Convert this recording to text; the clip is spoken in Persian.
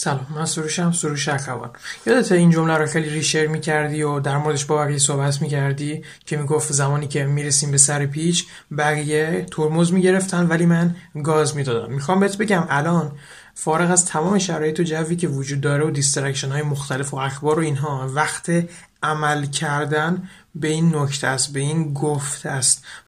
سلام من سروشم سروش اخوان یادت این جمله رو خیلی reshare می‌کردی و در موردش با بقیه صحبت می‌کردی که می‌گفت زمانی که می‌رسیم به سر پیچ بقیه ترمز می‌گرفتن ولی من گاز می‌دادم. می‌خوام بهت بگم الان فارغ از تمام شرایط و جوی که وجود داره و distraction های مختلف و اخبار و اینها وقت عمل کردن به این نکته است به این گفت است.